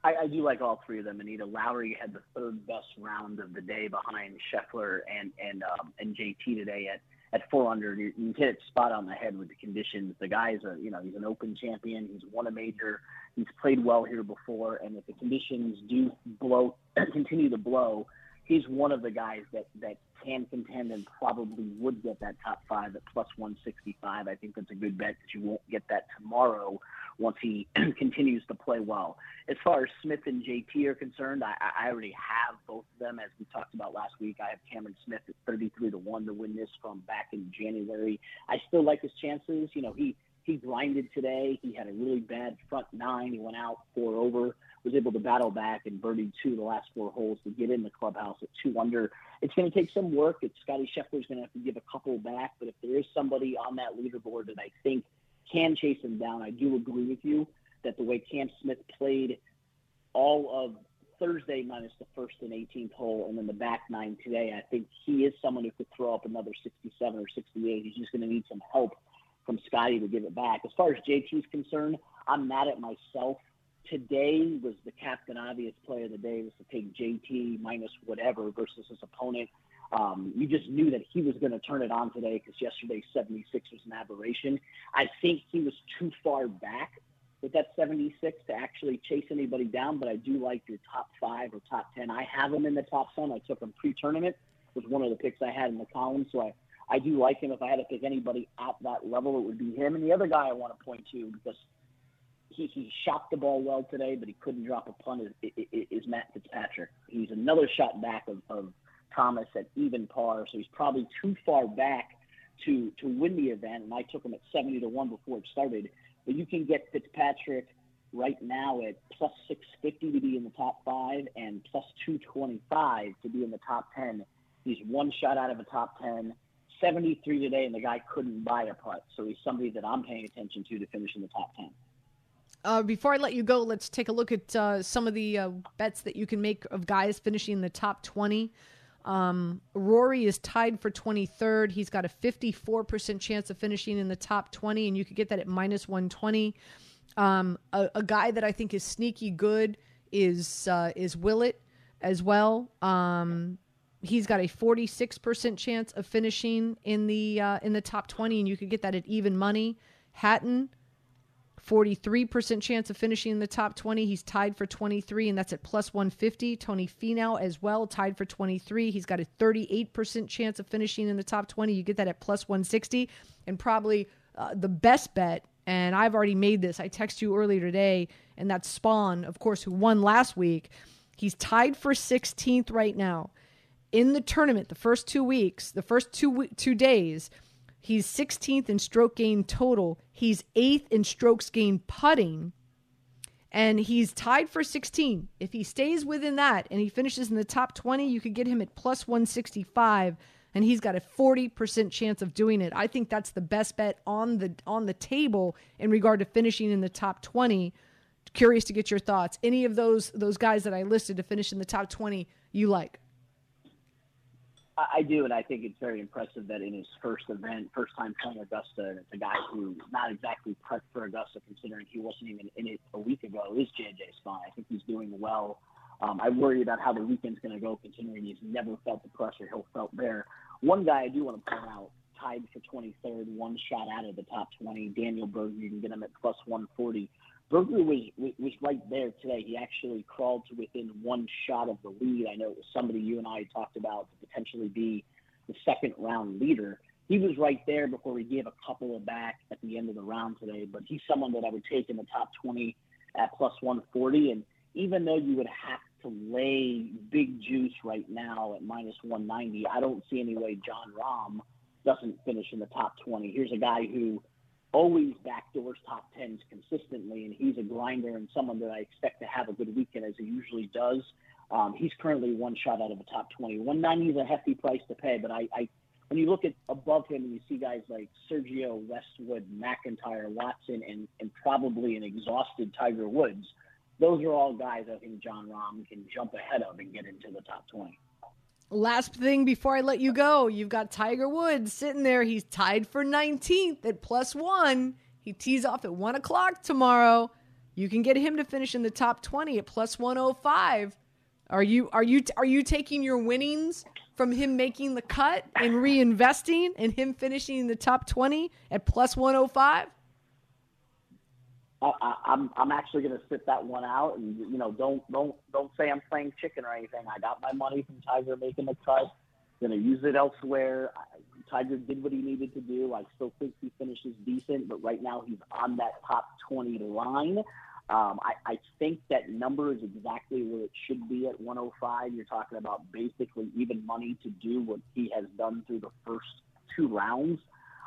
G: I, I do like all three of them. Anita Lowry had the third best round of the day behind Scheffler and and um, and JT today at at four under. You, you hit it spot on the head with the conditions. The guy's a you know he's an Open champion. He's won a major. He's played well here before. And if the conditions do blow continue to blow, he's one of the guys that that can contend and probably would get that top five at plus 165. I think that's a good bet that you won't get that tomorrow once he continues to play well. As far as Smith and JT are concerned, I, I already have both of them. As we talked about last week, I have Cameron Smith at 33 to one to win this from back in January. I still like his chances. You know, he he grinded today. He had a really bad front nine. He went out four over, was able to battle back and birdie two the last four holes to get in the clubhouse at two under. It's going to take some work. It's Scottie Scheffler's going to have to give a couple back, but if there is somebody on that leaderboard that I think can chase him down, I do agree with you that the way Cam Smith played all of Thursday minus the first and 18th hole, and then the back nine today, I think he is someone who could throw up another 67 or 68. He's just going to need some help from Scottie to give it back. As far as JT's concerned, I'm mad at myself. Today was the captain obvious play of the day was to take JT minus whatever versus his opponent. Um, you just knew that he was going to turn it on today because yesterday 76 was an aberration. I think he was too far back with that 76 to actually chase anybody down, but I do like your top five or top 10. I have him in the top 10. I took him pre tournament, was one of the picks I had in the column. So I, I do like him. If I had to pick anybody at that level, it would be him. And the other guy I want to point to because he, he shot the ball well today, but he couldn't drop a punt is, is, Matt Fitzpatrick. He's another shot back of, of Thomas at even par, so he's probably too far back to to win the event. And I took him at 70 to one before it started. But you can get Fitzpatrick right now at plus 650 to be in the top five and plus 225 to be in the top 10. He's one shot out of a top 10. 73 today, and the guy couldn't buy a putt. So he's somebody that I'm paying attention to to finish in the top 10.
F: Uh, before I let you go, let's take a look at uh, some of the uh, bets that you can make of guys finishing in the top 20. Um, Rory is tied for 23rd. He's got a 54% chance of finishing in the top 20, and you could get that at minus 120. Um, a, a, guy that I think is sneaky good is uh, is Willett as well. Um, he's got a 46% chance of finishing in the uh, in the top 20 and you could get that at even money Hatton 43% chance of finishing in the top 20. He's tied for 23, and that's at plus 150. Tony Finau as well, tied for 23. He's got a 38% chance of finishing in the top 20. You get that at plus 160. And probably uh, the best bet, and I've already made this, I texted you earlier today, and that's Spaun, of course, who won last week. He's tied for 16th right now. In the tournament, the first two weeks, the first two, two days, He's 16th in stroke gain total. He's eighth in strokes gain putting. And he's tied for 16. If he stays within that and he finishes in the top 20, you could get him at plus 165 and he's got a 40% chance of doing it. I think that's the best bet on the on the table in regard to finishing in the top 20. Curious to get your thoughts. Any of those those guys that I listed to finish in the top 20 you like?
G: I do, and I think it's very impressive that in his first event, first time playing Augusta, and it's a guy who not exactly prepped for Augusta, considering he wasn't even in it a week ago, is JJ Spaun. I think he's doing well. Um, I worry about how the weekend's going to go, considering he's never felt the pressure he'll felt there. One guy I do want to point out, tied for 23rd, one shot out of the top 20, Daniel Berger. You can get him at plus 140. Berger was was right there today. He actually crawled to within one shot of the lead. I know it was somebody you and I talked about to potentially be the second round leader. He was right there before he gave a couple of back at the end of the round today. But he's someone that I would take in the top 20 at plus 140. And even though you would have to lay big juice right now at minus 190, I don't see any way Jon Rahm doesn't finish in the top 20. Here's a guy who always backdoors top tens consistently, and he's a grinder and someone that I expect to have a good weekend as he usually does. Um, he's currently one shot out of the top 20. 190 is a hefty price to pay, but I, I when you look at above him and you see guys like Sergio Westwood, MacIntyre, Watson, and, and probably an exhausted Tiger Woods, those are all guys I think Jon Rahm can jump ahead of and get into the top 20.
F: Last thing before I let you go, you've got Tiger Woods sitting there. He's tied for 19th at plus one. He tees off at one o'clock tomorrow. You can get him to finish in the top 20 at plus 105. Are you are you are you taking your winnings from him making the cut and reinvesting and him finishing in the top 20 at plus 105?
G: I, I'm I'm actually going to sit that one out, and you know, don't don't don't say I'm playing chicken or anything. I got my money from Tiger making the cut. Going to use it elsewhere. Tiger did what he needed to do. I still think he finishes decent, but right now he's on that top 20 line. Um, I, I think that number is exactly where it should be at 105. You're talking about basically even money to do what he has done through the first two rounds.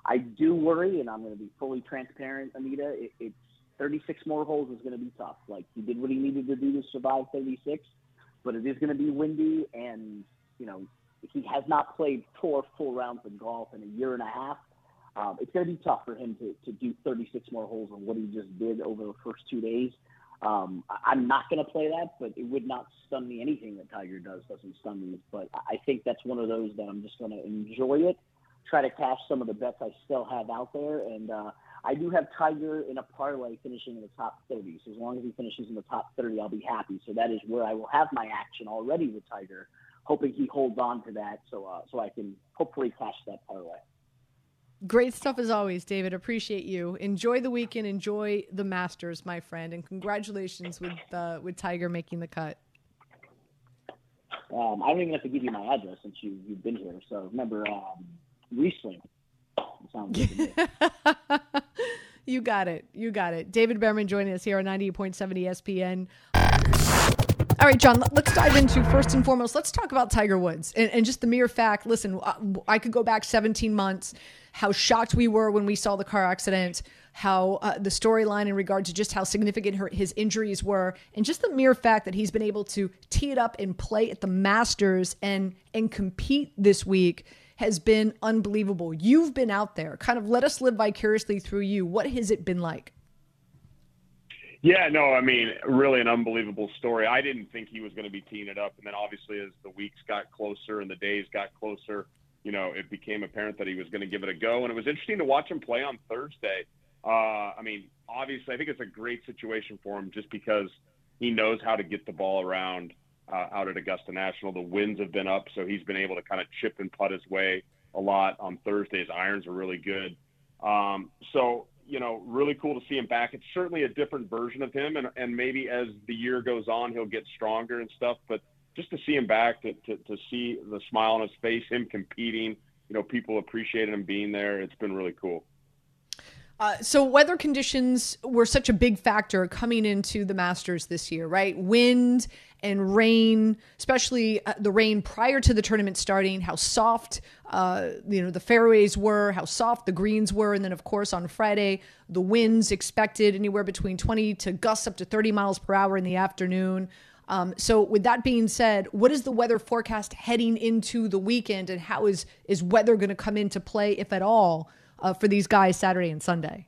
G: I do worry, and I'm going to be fully transparent, Anita. It, it's 36 more holes is going to be tough. Like he did what he needed to do to survive 36, but it is going to be windy, and you know he has not played four full rounds of golf in a year and a half. Um, it's going to be tough for him to, to do 36 more holes on what he just did over the first two days. Um, I'm not going to play that, but it would not stun me. Anything that Tiger does doesn't stun me. But I think that's one of those that I'm just going to enjoy it, try to cash some of the bets I still have out there, and uh, I do have Tiger in a parlay finishing in the top 30. So as long as he finishes in the top 30, I'll be happy. So that is where I will have my action already with Tiger, hoping he holds on to that so uh, so I can hopefully cash that parlay.
F: Great stuff as always, David. Appreciate you. Enjoy the weekend. Enjoy the Masters, my friend, and congratulations with uh, with Tiger making the cut.
G: Um, I don't even have to give you my address since you you've been here. So remember um, Riesling. Good
F: you got it. You got it. David Bearman joining us here on 98.7 ESPN. All right, John, let- let's dive into first and foremost. Let's talk about Tiger Woods and, and just the mere fact. Listen, I, I could go back 17 months, how shocked we were when we saw the car accident, how uh, the storyline in regard to just how significant her, his injuries were, and just the mere fact that he's been able to tee it up and play at the Masters and and compete this week has been unbelievable. You've been out there. Kind of let us live vicariously through you. What has it been like?
H: Yeah, no, I mean, really an unbelievable story. I didn't think he was going to be teeing it up, and then obviously as the weeks got closer and the days got closer, you know, it became apparent that he was going to give it a go. And it was interesting to watch him play on Thursday. Uh, I mean, obviously, I think it's a great situation for him just because he knows how to get the ball around uh, out at Augusta National. The winds have been up, so he's been able to kind of chip and putt his way a lot on Thursday. His irons are really good. Um, so you know, really cool to see him back. It's certainly a different version of him, and and maybe as the year goes on, he'll get stronger and stuff. But just to see him back, to to, to see the smile on his face, him competing, you know, people appreciating him being there. It's been really cool.
F: Uh, so weather conditions were such a big factor coming into the Masters this year, right? Wind and rain, especially uh, the rain prior to the tournament starting. How soft, uh, you know, the fairways were, how soft the greens were, and then of course on Friday the winds expected anywhere between 20 to gusts up to 30 miles per hour in the afternoon. Um, so, with that being said, what is the weather forecast heading into the weekend, and how is is weather going to come into play, if at all? Uh, for these guys Saturday and Sunday.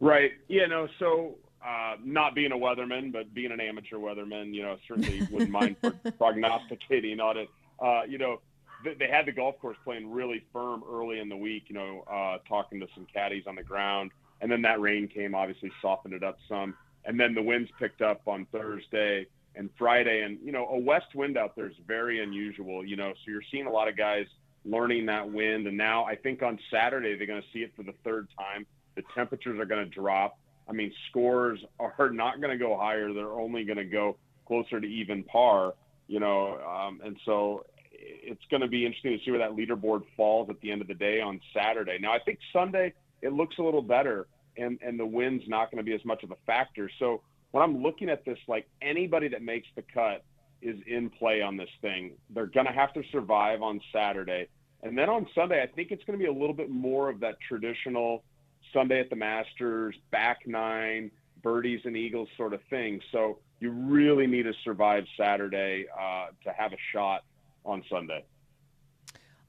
H: Right. Yeah. No. So uh, not being a weatherman, but being an amateur weatherman, you know, certainly wouldn't mind prognosticating on it. Uh, you know, they, they, had the golf course playing really firm early in the week. You know, uh, talking to some caddies on the ground, and then that rain came, obviously softened it up some, and then the winds picked up on Thursday and Friday, and you know, a west wind out there is very unusual. You know, so you're seeing a lot of guys learning that wind. And now I think on Saturday they're going to see it for the third time. The temperatures are going to drop. I mean, scores are not going to go higher. They're only going to go closer to even par, you know. Um, and so it's going to be interesting to see where that leaderboard falls at the end of the day on Saturday. Now, I think Sunday it looks a little better, and and the wind's not going to be as much of a factor. So when I'm looking at this, like anybody that makes the cut is in play on this thing. They're going to have to survive on Saturday. And then on Sunday, I think it's going to be a little bit more of that traditional Sunday at the Masters, back nine, birdies and eagles sort of thing. So you really need to survive Saturday uh, to have a shot on Sunday.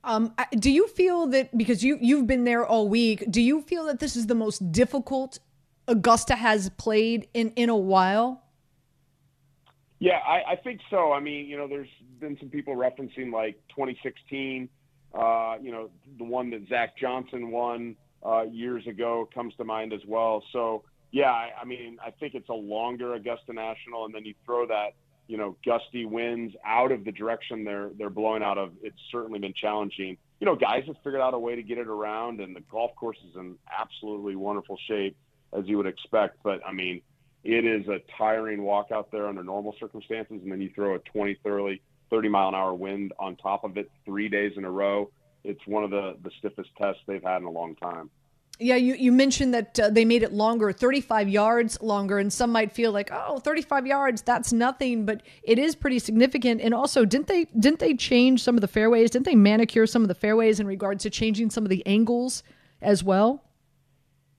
F: Um, do you feel that because you you've been there all week? Do you feel that this is the most difficult Augusta has played in in a while?
H: Yeah, I, I think so. I mean, you know, there's been some people referencing like 2016, uh, you know, the one that Zach Johnson won uh, years ago comes to mind as well. So, yeah, I, I mean, I think it's a longer Augusta National, and then you throw that, you know, gusty winds out of the direction they're they're blowing out of. It's certainly been challenging. You know, guys have figured out a way to get it around, and the golf course is in absolutely wonderful shape, as you would expect. But I mean, it is a tiring walk out there under normal circumstances, and then you throw a 20, 30, 30 mile an hour wind on top of it three days in a row. It's one of the, the stiffest tests they've had in a long time.
F: Yeah, you, you mentioned that uh, they made it longer, 35 yards longer, and some might feel like, oh, 35 yards, that's nothing, but it is pretty significant. And also, didn't they didn't they change some of the fairways? Didn't they manicure some of the fairways in regards to changing some of the angles as well?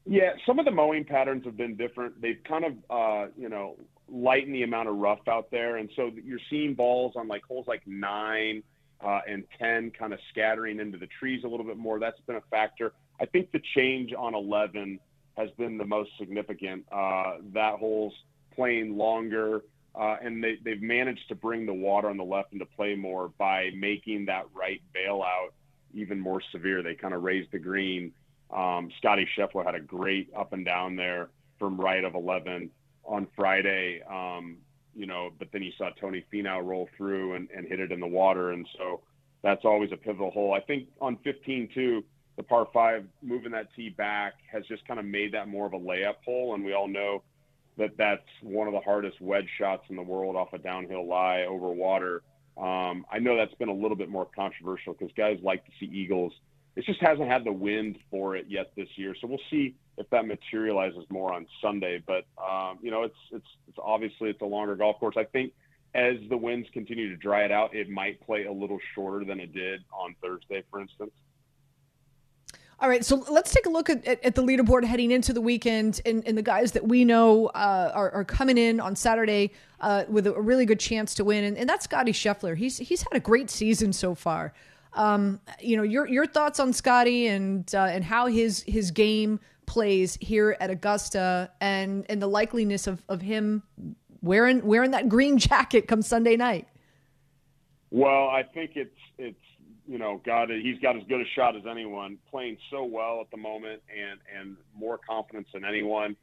H: Yeah, some of the mowing patterns have been different. They've kind of, uh, you know, lightened the amount of rough out there, and so you're seeing balls on like holes like nine uh, and ten kind of scattering into the trees a little bit more. That's been a factor. I think the change on 11 has been the most significant. Uh, that hole's playing longer, uh, and they, they've managed to bring the water on the left into play more by making that right bailout even more severe. They kind of raised the green um, Scottie Scheffler had a great up and down there from right of 11 on Friday. Um, you know, but then you saw Tony Finau roll through and, and hit it in the water. And so that's always a pivotal hole. I think on 15 too, the par five moving that tee back has just kind of made that more of a layup hole. And we all know that that's one of the hardest wedge shots in the world off a downhill lie over water. Um, I know that's been a little bit more controversial because guys like to see eagles – it just hasn't had the wind for it yet this year. So we'll see if that materializes more on Sunday. But um, you know, it's it's it's obviously it's a longer golf course. I think as the winds continue to dry it out, it might play a little shorter than it did on Thursday, for instance.
F: All right, so let's take a look at, at, at the leaderboard heading into the weekend, and, and the guys that we know uh, are, are, coming in on Saturday uh, with a really good chance to win, and, and that's Scottie Scheffler. He's he's had a great season so far. Um, you know, your your thoughts on Scottie and uh, and how his his game plays here at Augusta, and and the likeliness of, of him wearing wearing that green jacket come Sunday night.
H: Well, I think it's it's you know got he's got as good a shot as anyone, playing so well at the moment, and and more confidence than anyone.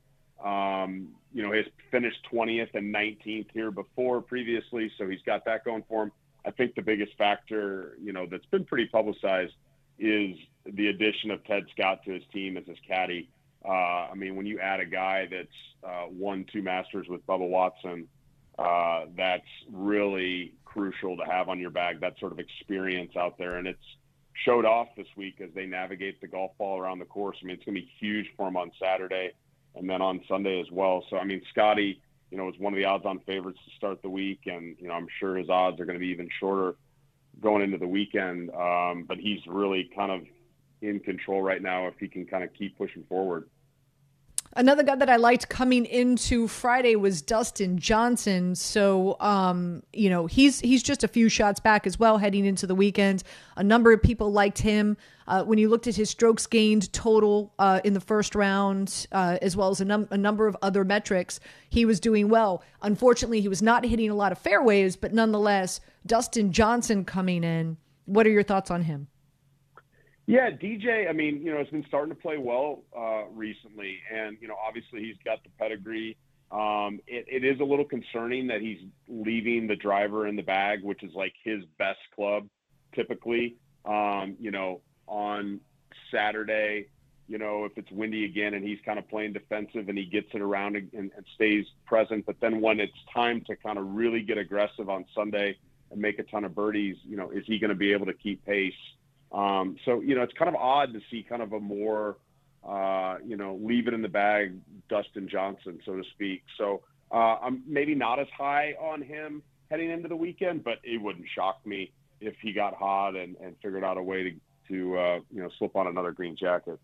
H: Um, you know, he's finished 20th and 19th here before previously, so he's got that going for him. I think the biggest factor, you know, that's been pretty publicized is the addition of Ted Scott to his team as his caddy. Uh, I mean, when you add a guy that's uh, won two Masters with Bubba Watson, uh, that's really crucial to have on your bag. That sort of experience out there, and it's showed off this week as they navigate the golf ball around the course. I mean, it's going to be huge for him on Saturday and then on Sunday as well. So, I mean, Scottie, you know, was one of the odds-on favorites to start the week, and you know, I'm sure his odds are going to be even shorter going into the weekend. Um, but he's really kind of in control right now if he can kind of keep pushing forward.
F: Another guy that I liked coming into Friday was Dustin Johnson. So, um, you know, he's he's just a few shots back as well heading into the weekend. A number of people liked him. Uh, when you looked at his strokes gained total uh, in the first round, uh, as well as a, num- a number of other metrics, he was doing well. Unfortunately, he was not hitting a lot of fairways, but nonetheless, Dustin Johnson coming in. What are your thoughts on him?
H: Yeah, DJ. I mean, you know, has been starting to play well uh, recently, and you know, obviously he's got the pedigree. Um, it, it is a little concerning that he's leaving the driver in the bag, which is like his best club, typically. Um, you know, on Saturday, you know, if it's windy again and he's kind of playing defensive and he gets it around and, and, and stays present, but then when it's time to kind of really get aggressive on Sunday and make a ton of birdies, you know, is he going to be able to keep pace? Um, so you know, it's kind of odd to see kind of a more uh, you know leave it in the bag Dustin Johnson, so to speak. So uh, I'm maybe not as high on him heading into the weekend, but it wouldn't shock me if he got hot and, and figured out a way to to uh, you know slip on another green jacket.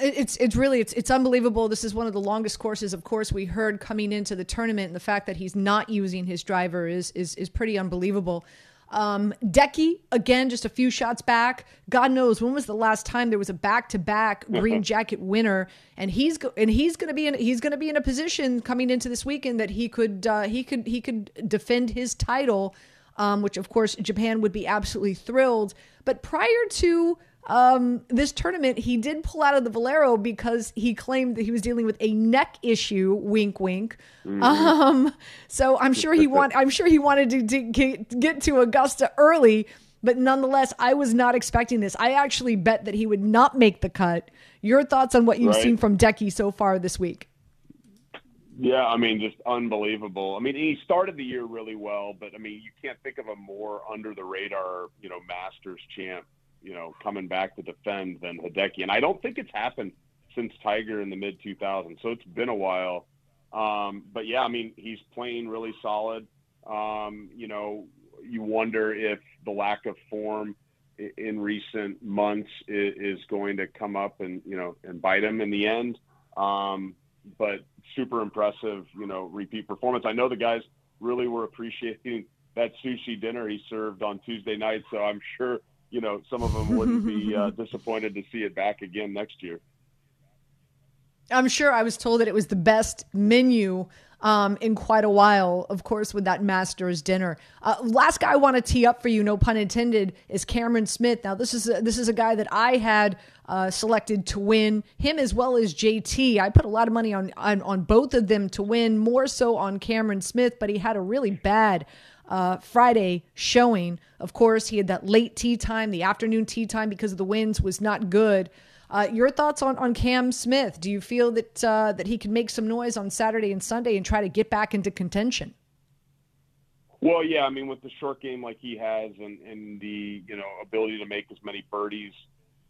F: It's it's really it's it's unbelievable. This is one of the longest courses, of course, we heard coming into the tournament, and the fact that he's not using his driver is is is pretty unbelievable. Um, Decky, again, just a few shots back. God knows when was the last time there was a back-to-back green jacket winner, and he's go- and he's going to be in he's going to be in a position coming into this weekend that he could uh, he could he could defend his title, um, which of course Japan would be absolutely thrilled. But prior to um, this tournament, he did pull out of the Valero because he claimed that he was dealing with a neck issue. Wink, wink. Um, so I'm sure he want. I'm sure he wanted to, to get, get to Augusta early, but nonetheless, I was not expecting this. I actually bet that he would not make the cut. Your thoughts on what you've
H: Right.
F: seen from Decky so far this week?
H: Yeah, I mean, just unbelievable. I mean, he started the year really well, but I mean, you can't think of a more under the radar, you know, Masters champ, you know, coming back to defend than Hideki. And I don't think it's happened since Tiger in the mid 2000s. So it's been a while. Um, but yeah, I mean, he's playing really solid. Um, you know, you wonder if the lack of form in recent months is, going to come up and, you know, and bite him in the end. Um, but super impressive, you know, repeat performance. I know the guys really were appreciating that sushi dinner he served on Tuesday night, so I'm sure, you know, some of them wouldn't be uh, disappointed to see it back again next year.
F: I'm sure I was told that it was the best menu um, in quite a while, of course, with that Masters dinner. Uh, last guy I want to tee up for you, no pun intended, is Cameron Smith. Now, this is a, this is a guy that I had uh, selected to win him as well as JT. I put a lot of money on, on on both of them to win, more so on Cameron Smith, but he had a really bad uh, Friday showing. Of course, he had that late tea time, the afternoon tea time because of the winds was not good. Uh, your thoughts on, on Cam Smith? Do you feel that uh, that he can make some noise on Saturday and Sunday and try to get back into contention?
H: Well, yeah, I mean, with the short game like he has and, and the, you know, ability to make as many birdies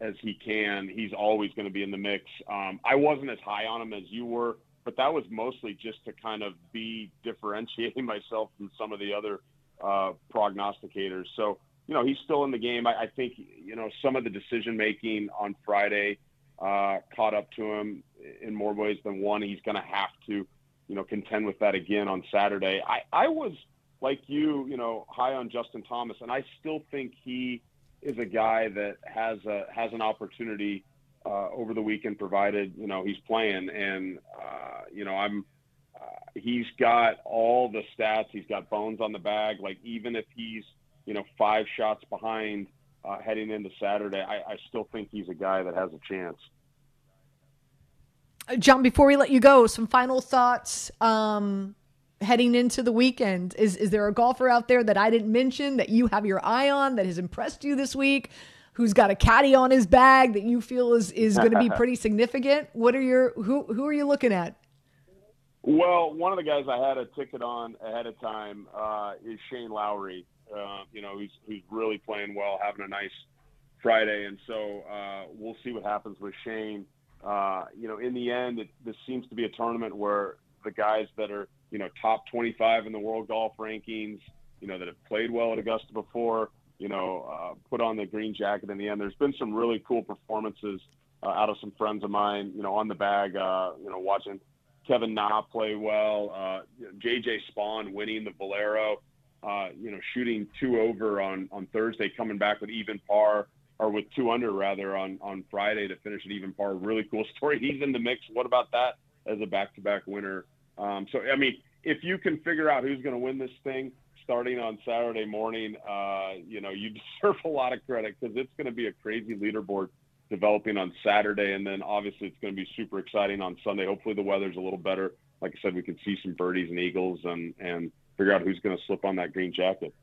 H: as he can, he's always going to be in the mix. Um, I wasn't as high on him as you were, but that was mostly just to kind of be differentiating myself from some of the other uh, prognosticators. So, you know, he's still in the game. I, I think, you know, some of the decision making on Friday uh, caught up to him in more ways than one. He's going to have to, you know, contend with that again on Saturday. I, I was like you, you know, high on Justin Thomas, and I still think he is a guy that has a has an opportunity uh, over the weekend, provided you know he's playing. And uh, you know, I'm uh, he's got all the stats. He's got bones on the bag. Like even if he's you know five shots behind uh, heading into Saturday, I, I still think he's a guy that has a chance.
F: Uh, John, before we let you go, some final thoughts um, heading into the weekend. Is is there a golfer out there that I didn't mention that you have your eye on that has impressed you this week? Who's got a caddy on his bag that you feel is is going to be pretty significant? What are your who who are you looking at?
H: Well, one of the guys I had a ticket on ahead of time uh, is Shane Lowry. Uh, you know, who's who's really playing well, having a nice Friday, and so uh, we'll see what happens with Shane. Uh, you know, in the end, it, this seems to be a tournament where the guys that are you know top 25 in the world golf rankings, you know, that have played well at Augusta before, you know, uh, put on the green jacket in the end. There's been some really cool performances uh, out of some friends of mine, you know, on the bag. Uh, you know, watching Kevin Na play well, uh, JJ Spaun winning the Valero, uh, you know, shooting two over on on Thursday, coming back with even par or with two under rather on on Friday to finish at even par. Really cool story. He's in the mix. What about that as a back-to-back winner? Um, so I mean, if you can figure out who's going to win this thing starting on Saturday morning, uh, you know, you deserve a lot of credit because it's going to be a crazy leaderboard developing on Saturday, and then obviously it's going to be super exciting on Sunday. Hopefully the weather's a little better. Like I said, we can see some birdies and eagles and and figure out who's going to slip on that green jacket.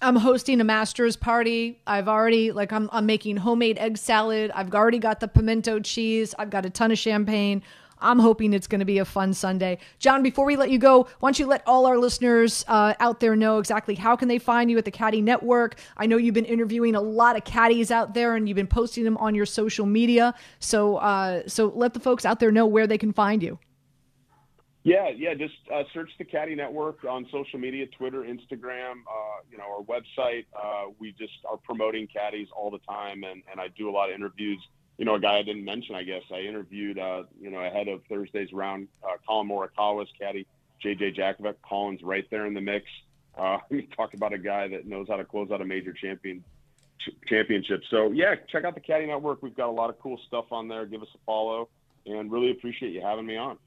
F: I'm hosting a master's party. I've already like I'm I'm making homemade egg salad. I've already got the pimento cheese. I've got a ton of champagne. I'm hoping it's going to be a fun Sunday. John, before we let you go, why don't you let all our listeners uh, out there know exactly how can they find you at the Caddie Network? I know you've been interviewing a lot of caddies out there, and you've been posting them on your social media. So, uh, so let the folks out there know where they can find you.
H: Yeah, yeah. Just uh, search the Caddie Network on social media, Twitter, Instagram, uh, you know, our website. Uh, we just are promoting caddies all the time, and, and I do a lot of interviews. You know, a guy I didn't mention, I guess I interviewed, uh, you know, ahead of Thursday's round, uh, Collin Morikawa's caddy, JJ Jakovac. Collin's right there in the mix. Uh, we talk about a guy that knows how to close out a major champion ch- championship. So yeah, check out the Caddie Network. We've got a lot of cool stuff on there. Give us a follow, and really appreciate you having me on.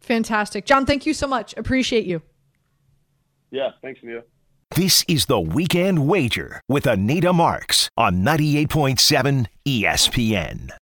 F: Fantastic. John, thank you so much. Appreciate you.
H: Yeah, thanks, Anita.
E: This is the Weekend Wager with Anita Marks on 98.7 ESPN.